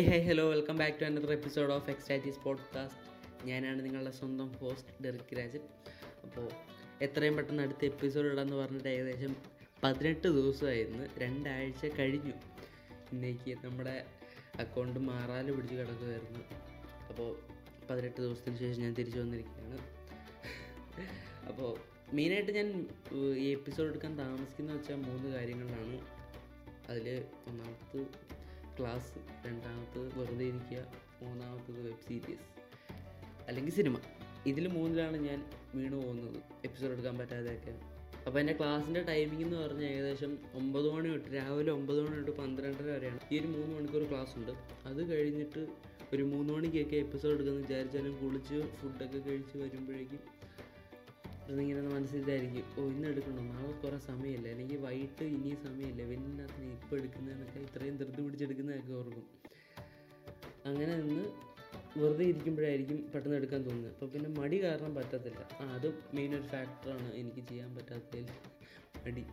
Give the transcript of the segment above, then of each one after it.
Hey hey hello welcome back to another episode of ecstasies podcast ഞാനാണ് നിങ്ങളുടെ സ്വന്തം host Derek Rajan. അപ്പോൾ എത്രയും പെട്ടെന്ന് അടുത്ത എപ്പിസോഡ് ഇടാന്ന് പറഞ്ഞിട്ട് ഏകദേശം പതിനെട്ട് ദിവസമായിരുന്നു. രണ്ടാഴ്ച കഴിഞ്ഞു. ഇന്നേക്ക് നമ്മുടെ അക്കൗണ്ട് മാറാൽ പിടിച്ച് കിടക്കുമായിരുന്നു അപ്പോൾ പതിനെട്ട് ദിവസത്തിന് ശേഷം ഞാൻ തിരിച്ചു വന്നിരിക്കുകയാണ്. അപ്പോൾ മെയിനായിട്ട് ഞാൻ ഈ എപ്പിസോഡ് എടുക്കാൻ താമസിക്കുന്നത് വെച്ചാൽ മൂന്ന് കാര്യങ്ങളിലാണ് അതിൽ ഒന്നാമത് ക്ലാസ് രണ്ടാമത്തത് വെറുതെ ഇരിക്കുക മൂന്നാമത്തത് വെബ് സീരീസ് അല്ലെങ്കിൽ സിനിമ ഇതിൽ മൂന്നിലാണ് ഞാൻ വീണു പോകുന്നത്. എപ്പിസോഡ് എടുക്കാൻ പറ്റാതെയൊക്കെ. അപ്പോൾ എന്റെ ക്ലാസ്സിന്റെ ടൈമിംഗ് എന്ന് പറഞ്ഞാൽ ഏകദേശം ഒമ്പത് മണി തൊട്ട് രാവിലെ ഒമ്പത് മണി തൊട്ട് പന്ത്രണ്ടര വരെയാണ്. ഈ ഒരു മൂന്ന് മണിക്കൂർ ക്ലാസ് ഉണ്ട്. അത് കഴിഞ്ഞിട്ട് ഒരു മൂന്ന് മണിക്കൊക്കെ എപ്പിസോഡ് എടുക്കുന്ന വിചാരിച്ചാലും കുളിച്ച് ഫുഡൊക്കെ കഴിച്ച് വരുമ്പോഴേക്കും അതിങ്ങനെ മനസ്സിലായിരിക്കും ഓ ഇന്ന് എടുക്കണോ നാളെ സമയമില്ല. അല്ലെങ്കിൽ വൈകിട്ട് ഇനി സമയമില്ല. വെല്ലിനകത്ത് ഇപ്പോൾ എടുക്കുന്നതെന്നൊക്കെ ഇത്രയും ധൃതി പിടിച്ചെടുക്കുന്നതൊക്കെ ഓർക്കും. അങ്ങനെ നിന്ന് വെറുതെ ഇരിക്കുമ്പോഴായിരിക്കും പെട്ടെന്ന് എടുക്കാൻ തോന്നുന്നത്. അപ്പോൾ പിന്നെ മടി കാരണം പറ്റത്തില്ല. ആ അത് മെയിൻ ഒരു ഫാക്ടറാണ് എനിക്ക് ചെയ്യാൻ പറ്റാത്തതിൽ മടി.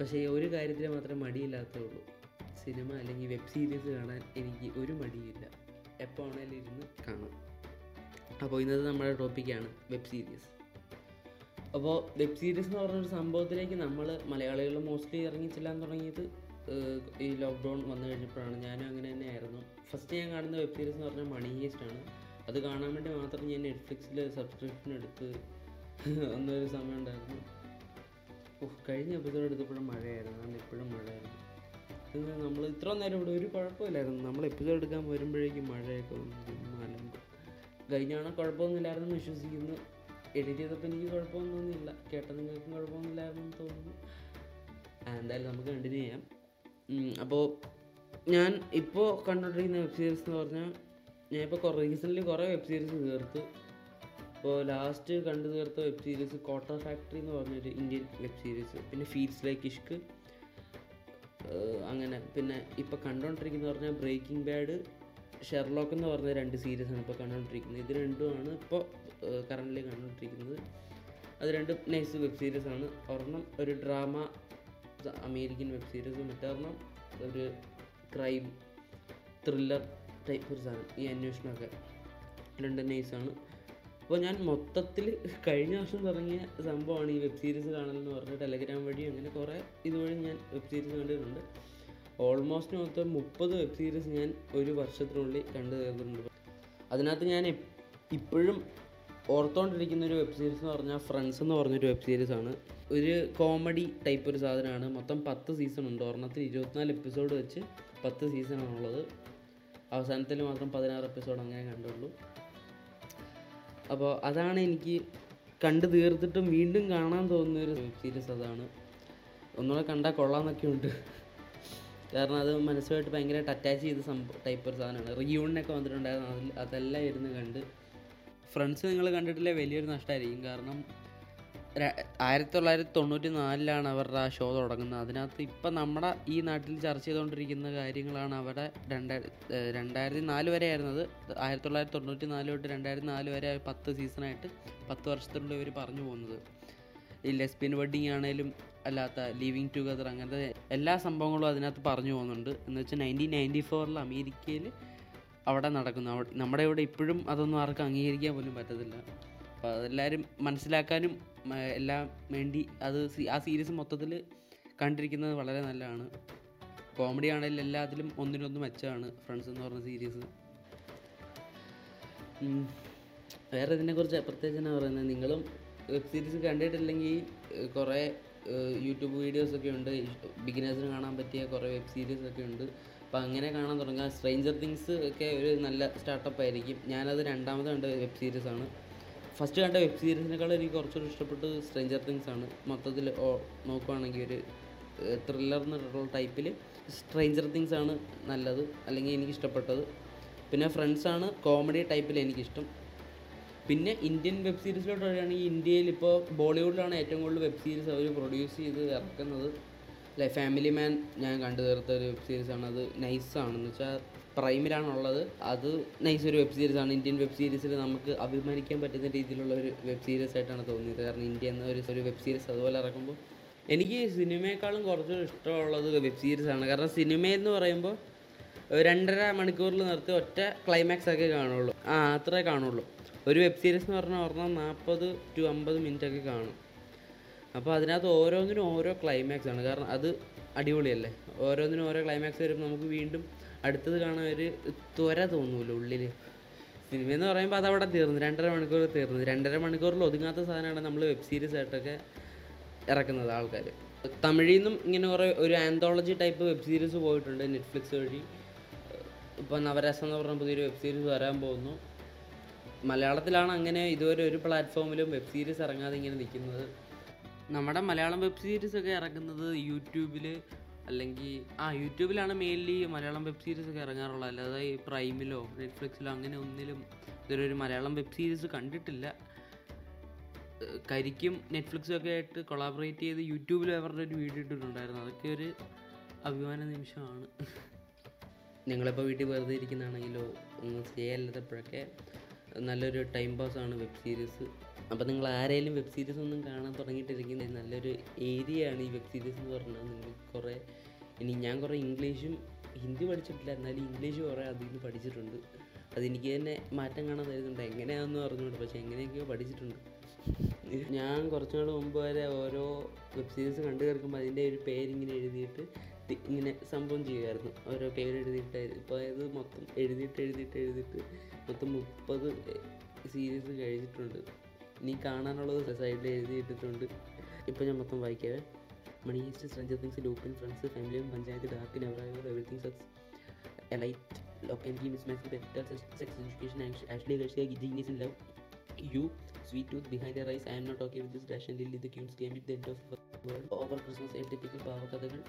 പക്ഷേ ഒരു കാര്യത്തിൽ മാത്രമേ മടിയില്ലാത്തേ ഉള്ളൂ സിനിമ അല്ലെങ്കിൽ വെബ് സീരീസ് കാണാൻ എനിക്ക് ഒരു മടിയില്ല. എപ്പോൾ ആണെങ്കിലും ഇരുന്ന് കാണാം. അപ്പോൾ ഇന്നത്തെ നമ്മുടെ ടോപ്പിക്കാണ് വെബ് സീരീസ് അപ്പോൾ വെബ് സീരീസ് എന്ന് പറഞ്ഞൊരു സംഭവത്തിലേക്ക് നമ്മൾ മലയാളികൾ മോസ്റ്റ്ലി ഇറങ്ങി ചെല്ലാൻ തുടങ്ങിയത് ഈ ലോക്ക്ഡൗൺ വന്നു കഴിഞ്ഞപ്പോഴാണ്. ഞാനും അങ്ങനെ തന്നെ ആയിരുന്നു ഫസ്റ്റ് ഞാൻ കാണുന്ന വെബ് സീരീസ് എന്ന് പറഞ്ഞാൽ മണി ഹീസ്റ്റ് ആണ്. അത് കാണാൻ വേണ്ടി മാത്രം ഞാൻ നെറ്റ്ഫ്ലിക്സിൽ സബ്സ്ക്രിപ്ഷൻ എടുത്ത് വന്നൊരു സമയം ഉണ്ടായിരുന്നു. ഉഫ്, കഴിഞ്ഞ എപ്പിസോഡ് എടുത്തപ്പോഴും മഴയായിരുന്നു. അതുകൊണ്ട് ഇപ്പോഴും മഴയായിരുന്നു. നമ്മൾ ഇത്ര നേരം ഇവിടെ ഒരു കുഴപ്പമില്ലായിരുന്നു. നമ്മൾ എപ്പിസോഡ് എടുക്കാൻ വരുമ്പോഴേക്കും മഴയൊക്കെ വന്നു കഴിഞ്ഞാണ് കുഴപ്പമൊന്നുമില്ലായിരുന്നു വിശ്വസിക്കുന്നു. എഡിറ്റ് ചെയ്തപ്പോൾ എനിക്ക് കുഴപ്പമൊന്നുമില്ല കേട്ട നിങ്ങൾക്കും കുഴപ്പമൊന്നുമില്ലായിരുന്നു തോന്നുന്നു. എന്തായാലും നമുക്ക് കണ്ടിന്യൂ ചെയ്യാം. അപ്പോൾ ഞാൻ ഇപ്പോൾ കണ്ടുകൊണ്ടിരിക്കുന്ന വെബ് സീരീസ് എന്ന് പറഞ്ഞാൽ ഞാൻ ഇപ്പോൾ കുറേ റീസെന്റ്ലി കുറേ വെബ് സീരീസ് തീർത്തു. ഇപ്പോൾ ലാസ്റ്റ് കണ്ടു തീർത്ത വെബ് സീരീസ് കോട്ട ഫാക്ടറി എന്ന് പറഞ്ഞൊരു ഇന്ത്യൻ വെബ് സീരീസ് പിന്നെ ഫീൽസ് ലൈക്ക് ഇഷ്ക് അങ്ങനെ പിന്നെ ഇപ്പോൾ കണ്ടുകൊണ്ടിരിക്കുന്നത് പറഞ്ഞാൽ ബ്രേക്കിംഗ് ബാഡ് ഷെർലോക്ക് എന്ന് പറഞ്ഞ രണ്ട് സീരീസാണ് ഇപ്പോൾ കണ്ടുകൊണ്ടിരിക്കുന്നത് ഇത് രണ്ടുമാണ് ഇപ്പോൾ കറന്റ് കണ്ടുകൊണ്ടിരിക്കുന്നത്. അത് രണ്ടും നൈസ് വെബ് സീരീസ് ആണ്. ഒരെണ്ണം ഒരു ഡ്രാമ അമേരിക്കൻ വെബ് സീരീസ് മറ്റൊരെണ്ണം ഒരു ക്രൈം ത്രില്ലർ ടൈപ്പ് ഒരു സാധനം ഈ അന്വേഷണമൊക്കെ രണ്ട് നൈസാണ് അപ്പോൾ ഞാൻ മൊത്തത്തിൽ കഴിഞ്ഞ വർഷം തുടങ്ങിയ സംഭവമാണ് ഈ വെബ് സീരീസ് കാണലെന്ന് പറഞ്ഞ ടെലഗ്രാം വഴി അങ്ങനെ കുറേ ഇതുവഴി ഞാൻ വെബ് സീരീസ് കണ്ടിട്ടുണ്ട്. ഓൾമോസ്റ്റ് മൊത്തം മുപ്പത് വെബ് സീരീസ് ഞാൻ ഒരു വർഷത്തിനുള്ളിൽ കണ്ടു തീർന്നിട്ടുണ്ട്. അതിനകത്ത് ഞാൻ ഇപ്പോഴും ഓർത്തോണ്ടിരിക്കുന്ന ഒരു വെബ് സീരീസ് എന്ന് പറഞ്ഞാൽ ഫ്രണ്ട്സ് എന്ന് പറഞ്ഞൊരു വെബ് സീരീസ് ആണ്. ഒരു കോമഡി ടൈപ്പ് ഒരു സാധനമാണ്. മൊത്തം പത്ത് സീസൺ ഉണ്ട്. ഒരെണ്ണത്തിൽ ഇരുപത്തിനാല് എപ്പിസോഡ് വെച്ച് പത്ത് സീസണാണുള്ളത് അവസാനത്തിൽ മാത്രം പതിനാറ് എപ്പിസോഡ് അങ്ങനെ കണ്ടുള്ളൂ. അപ്പോൾ അതാണ് എനിക്ക് കണ്ടു തീർത്തിട്ടും വീണ്ടും കാണാൻ തോന്നുന്ന ഒരു വെബ് സീരീസ് അതാണ്. ഒന്നുകൂടെ കണ്ടാൽ കൊള്ളാമെന്നൊക്കെ ഉണ്ട്. കാരണം അത് മനസ്സുമായിട്ട് ഭയങ്കരമായിട്ട് അറ്റാച്ച് ചെയ്ത സംഭവം ടൈപ്പ് ഒരു സാധനമാണ്. റിയൂണിനൊക്കെ വന്നിട്ടുണ്ടായിരുന്നു. അതിൽ അതെല്ലാം ഇരുന്ന് കണ്ട് ഫ്രണ്ട്സ് നിങ്ങൾ കണ്ടിട്ടില്ലേ? വലിയൊരു നഷ്ടമായിരിക്കും കാരണം ആയിരത്തി തൊള്ളായിരത്തി തൊണ്ണൂറ്റി നാലിലാണ് അവരുടെ ആ ഷോ തുടങ്ങുന്നത്. അതിനകത്ത് ഇപ്പം നമ്മുടെ ഈ നാട്ടിൽ ചർച്ച ചെയ്തുകൊണ്ടിരിക്കുന്ന കാര്യങ്ങളാണ് അവരുടെ രണ്ടായിരത്തി രണ്ടായിരത്തി നാല് വരെ ആയിരുന്നത് ആയിരത്തി തൊള്ളായിരത്തി തൊണ്ണൂറ്റി നാല് തൊട്ട് രണ്ടായിരത്തി നാല് വരെ പത്ത് സീസണായിട്ട് പത്ത് വർഷത്തിനുള്ളിൽ ഇവർ പറഞ്ഞു പോകുന്നത്. ഈ ലെസ്ബിയൻ വെഡ്ഡിങ് ആണേലും അല്ലാത്ത ലിവിങ് ടുഗദർ അങ്ങനത്തെ എല്ലാ സംഭവങ്ങളും അതിനകത്ത് പറഞ്ഞു പോകുന്നുണ്ട്. എന്ന് വെച്ചാൽ നയന്റീൻ നയന്റി ഫോറിൽ അമേരിക്കയിൽ അവിടെ നടക്കുന്നു. നമ്മുടെ ഇവിടെ ഇപ്പോഴും അതൊന്നും ആർക്കും അംഗീകരിക്കാൻ പോലും പറ്റത്തില്ല. അപ്പോൾ അതെല്ലാവരും മനസ്സിലാക്കാനും എല്ലാം വേണ്ടി അത് ആ സീരീസ് മൊത്തത്തിൽ കണ്ടിരിക്കുന്നത് വളരെ നല്ലതാണ്. കോമഡി ആണെങ്കിലും എല്ലാത്തിലും ഒന്നിനൊന്ന് മെച്ചമാണ് ഫ്രണ്ട്സ് എന്ന് പറഞ്ഞ സീരീസ്. വേറെ ഇതിനെക്കുറിച്ച് പ്രത്യേകിച്ച് എന്നാ പറയുന്നത് നിങ്ങളും വെബ് സീരീസ് കണ്ടിട്ടില്ലെങ്കിൽ കുറേ യൂട്യൂബ് വീഡിയോസൊക്കെ ഉണ്ട്. ബിഗിനേഴ്സിന് കാണാൻ പറ്റിയ കുറേ വെബ് സീരീസ് ഒക്കെ ഉണ്ട്. അപ്പോൾ അങ്ങനെ കാണാൻ തുടങ്ങുക സ്ട്രെയിഞ്ചർ തിങ്സ് ഒക്കെ ഒരു നല്ല സ്റ്റാർട്ടപ്പ് ആയിരിക്കും. ഞാനത് രണ്ടാമത് കണ്ട വെബ് സീരീസ് ആണ്. ഫസ്റ്റ് കണ്ട വെബ് സീരീസിനേക്കാളും എനിക്ക് കുറച്ചുകൂടി ഇഷ്ടപ്പെട്ടത് സ്ട്രേഞ്ചർ തിങ്സ് ആണ്. മൊത്തത്തിൽ നോക്കുവാണെങ്കിൽ ഒരു ത്രില്ലർ എന്നുള്ള ടൈപ്പിൽ സ്ട്രേഞ്ചർ തിങ്സ് ആണ് നല്ലത്. അല്ലെങ്കിൽ എനിക്ക് ഇഷ്ടപ്പെട്ടത് പിന്നെ ഫ്രണ്ട്സ് ആണ്. കോമഡി ടൈപ്പിൽ എനിക്കിഷ്ടം. പിന്നെ ഇന്ത്യൻ വെബ് സീരീസിലോട്ട് വരികയാണെങ്കിൽ ഇന്ത്യയിൽ ഇപ്പോൾ ബോളിവുഡിലാണ് ഏറ്റവും കൂടുതൽ വെബ് സീരീസ് അവർ പ്രൊഡ്യൂസ് ചെയ്ത് ഇറക്കുന്നത്. അല്ലെ ഫാമിലി മാൻ ഞാൻ കണ്ടു തീർത്ത ഒരു വെബ് സീരീസാണ് അത് നൈസാണെന്ന് വെച്ചാൽ പ്രൈമിലാണുള്ളത്. അത് നൈസ് ഒരു വെബ് സീരീസാണ് ഇന്ത്യൻ വെബ് സീരീസിൽ നമുക്ക് അഭിമാനിക്കാൻ പറ്റുന്ന രീതിയിലുള്ള ഒരു വെബ് സീരീസ് ആയിട്ടാണ് തോന്നിയത്. കാരണം ഇന്ത്യ എന്ന ഒരു ഒരു വെബ് സീരീസ് അതുപോലെ ഇറക്കുമ്പോൾ എനിക്ക് സിനിമയെക്കാളും കുറച്ചുകൂടി ഇഷ്ടമുള്ളത് വെബ് സീരീസാണ് കാരണം സിനിമയെന്ന് പറയുമ്പോൾ രണ്ടര മണിക്കൂറിൽ നിർത്തി ഒറ്റ ക്ലൈമാക്സ് ഒക്കെ കാണുള്ളൂ. ആ അത്രേ കാണുള്ളൂ. ഒരു വെബ് സീരീസ് എന്ന് പറഞ്ഞാൽ പറഞ്ഞാൽ നാൽപ്പത് ടു അമ്പത് മിനിറ്റ് ഒക്കെ കാണും. അപ്പോൾ അതിനകത്ത് ഓരോന്നിനും ഓരോ ക്ലൈമാക്സ് ആണ്. കാരണം അത് അടിപൊളിയല്ലേ? ഓരോന്നിനും ഓരോ ക്ലൈമാക്സ് വരുമ്പോൾ നമുക്ക് വീണ്ടും അടുത്തത് കാണാൻ ഒരു ത്വര തോന്നൂല്ലോ ഉള്ളിൽ സിനിമ എന്ന് പറയുമ്പോൾ അതവിടെ തീർന്നു. രണ്ടര മണിക്കൂർ തീർന്നു. രണ്ടര മണിക്കൂറിൽ ഒതുങ്ങാത്ത സാധനമാണ് നമ്മൾ വെബ് സീരീസ് ആയിട്ടൊക്കെ ഇറക്കുന്നത് ആൾക്കാർ തമിഴിൽ നിന്നും ഇങ്ങനെ കുറേ ഒരു ആന്തോളജി ടൈപ്പ് വെബ് സീരീസ് പോയിട്ടുണ്ട് നെറ്റ്ഫ്ലിക്സ് വഴി. ഇപ്പോൾ നവരസം എന്ന് പറഞ്ഞ പുതിയൊരു വെബ് സീരീസ് വരാൻ പോകുന്നു. മലയാളത്തിലാണ് അങ്ങനെ ഇതുവരെ ഒരു പ്ലാറ്റ്ഫോമിലും വെബ് സീരീസ് ഇറങ്ങാതെ ഇങ്ങനെ നിൽക്കുന്നത്. നമ്മുടെ മലയാളം വെബ് സീരീസ് ഒക്കെ ഇറങ്ങുന്നത് യൂട്യൂബിൽ അല്ലെങ്കിൽ ആ യൂട്യൂബിലാണ് മെയിൻലി മലയാളം വെബ് സീരീസ് ഒക്കെ ഇറങ്ങാറുള്ളത്. അല്ലാതെ ഈ പ്രൈമിലോ നെറ്റ്ഫ്ലിക്സിലോ അങ്ങനെ ഒന്നിലും ഇതുവരെ ഒരു മലയാളം വെബ് സീരീസ് കണ്ടിട്ടില്ല. കരിക്കും നെറ്റ്ഫ്ലിക്സും ഒക്കെ ആയിട്ട് കൊളാബറേറ്റ് ചെയ്ത് യൂട്യൂബിൽ അവരുടെ ഒരു വീഡിയോ ഇട്ടിട്ടുണ്ടായിരുന്നു. അതൊക്കെ ഒരു അഭിമാന നിമിഷമാണ്. നിങ്ങളിപ്പോൾ വീട്ടിൽ വെറുതെ ഇരിക്കുന്നതാണെങ്കിലോ ഒന്നും ചെയ്യാനില്ലാത്തപ്പോഴൊക്കെ നല്ലൊരു ടൈം പാസ്സാണ് വെബ് സീരീസ് അപ്പോൾ നിങ്ങൾ ആരെങ്കിലും വെബ് സീരീസ് ഒന്നും കാണാൻ തുടങ്ങിയിട്ടിരിക്കുന്ന നല്ലൊരു ഏരിയ ആണ് ഈ വെബ് സീരീസ് എന്ന് പറഞ്ഞാൽ നിങ്ങൾ കുറേ ഇനി ഞാൻ കുറേ ഇംഗ്ലീഷും ഹിന്ദി പഠിച്ചിട്ടില്ല എന്നാലും ഇംഗ്ലീഷ് കുറേ അതിൽ നിന്ന് പഠിച്ചിട്ടുണ്ട്. അതെനിക്ക് തന്നെ മാറ്റം കാണാൻ തരുന്നുണ്ട്. എങ്ങനെയാണെന്ന് പറഞ്ഞുകൊണ്ട് പക്ഷേ എങ്ങനെയൊക്കെയോ പഠിച്ചിട്ടുണ്ട്. ഞാൻ കുറച്ചുനാൾ മുമ്പ് വരെ ഓരോ വെബ് സീരീസ് കണ്ടു കേൾക്കുമ്പോൾ അതിന്റെ ഒരു പേരിങ്ങനെ എഴുതിയിട്ട് ഇങ്ങനെ സംഭവം ചെയ്യുമായിരുന്നു ഓരോ പേര് എഴുതിയിട്ട് ഇപ്പോൾ ഇത് മൊത്തം എഴുതിയിട്ട് എഴുതിയിട്ട് എഴുതിയിട്ട് മൊത്തം മുപ്പത് സീരീസ് കഴിഞ്ഞിട്ടുണ്ട്. ഇനി കാണാനുള്ളത് സൈഡിൽ എഴുതിയിട്ടിട്ടുണ്ട്. ഇപ്പോൾ ഞാൻ മൊത്തം വായിക്കാവേ. Money heist stranger things lupin friends ഫാമിലിയും Panchayat dark നെവറായവർ everything sucks elite locality mismatch better sex education Ashley Garcia genius in love you sweet tooth behind the rise I am not okay with this dash and lily the game game at end of world over christmas a typical Paava Kadhaigal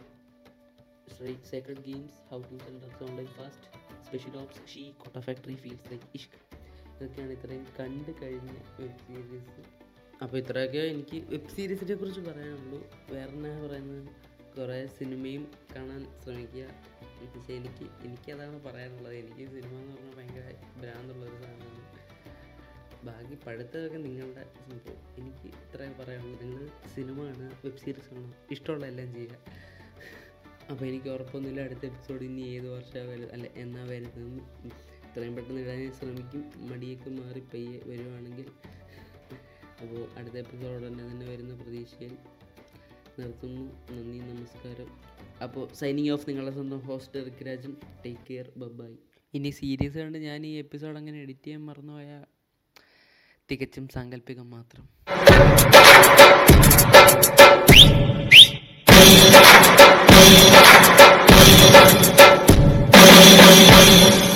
sacred games how to sell drugs online fast. Special ops she Kota factory feels like Ishq ഇതൊക്കെയാണ് ഇത്രയും കണ്ട് കഴിഞ്ഞ web series അപ്പോൾ ഇത്രയൊക്കെ എനിക്ക് web സീരീസിനെ കുറിച്ച് പറയാനുള്ളൂ. വേറെ എന്നാ പറയുന്നത്? കുറേ സിനിമയും കാണാൻ ശ്രമിക്കുക. പക്ഷേ എനിക്ക് എനിക്കതാണ് പറയാനുള്ളത്. എനിക്ക് സിനിമ എന്ന് പറഞ്ഞാൽ ഭയങ്കര ഭ്രാന്തുള്ളൊരു സാധനമാണ്. ബാക്കി പഠിത്തമൊക്കെ നിങ്ങളുടെ സംഭവം. എനിക്ക് ഇത്രയും പറയാനുള്ളൂ. നിങ്ങൾ സിനിമ കാണുക വെബ് സീരീസ് കാണുക ഇഷ്ടമുള്ള എല്ലാം ചെയ്യുക. അപ്പോൾ എനിക്ക് ഉറപ്പൊന്നുമില്ല അടുത്ത എപ്പിസോഡ് ഇനി ഏത് വർഷമാണ് വരുന്നത് അല്ല എന്നാ വരുന്നതെന്ന് എത്രയും പെട്ടെന്ന് ഇടാൻ ഞാൻ ശ്രമിക്കും. മടിയൊക്കെ മാറി പയ്യെ വരുവാണെങ്കിൽ. അപ്പോൾ അടുത്ത എപ്പിസോഡ് ഉടനെ തന്നെ വരുന്ന പ്രതീക്ഷയിൽ നിർത്തുന്നു. നന്ദി നമസ്കാരം. അപ്പോൾ സൈനിങ് ഓഫ് നിങ്ങളെ സ്വന്തം host Rigrajan take care bye bye ഇനി സീരിയസ് കണ്ട് ഞാൻ ഈ എപ്പിസോഡ് അങ്ങനെ എഡിറ്റ് ചെയ്യാൻ മറന്നുപോയ തികച്ചും സാങ്കല്പികം മാത്രം. Yeah.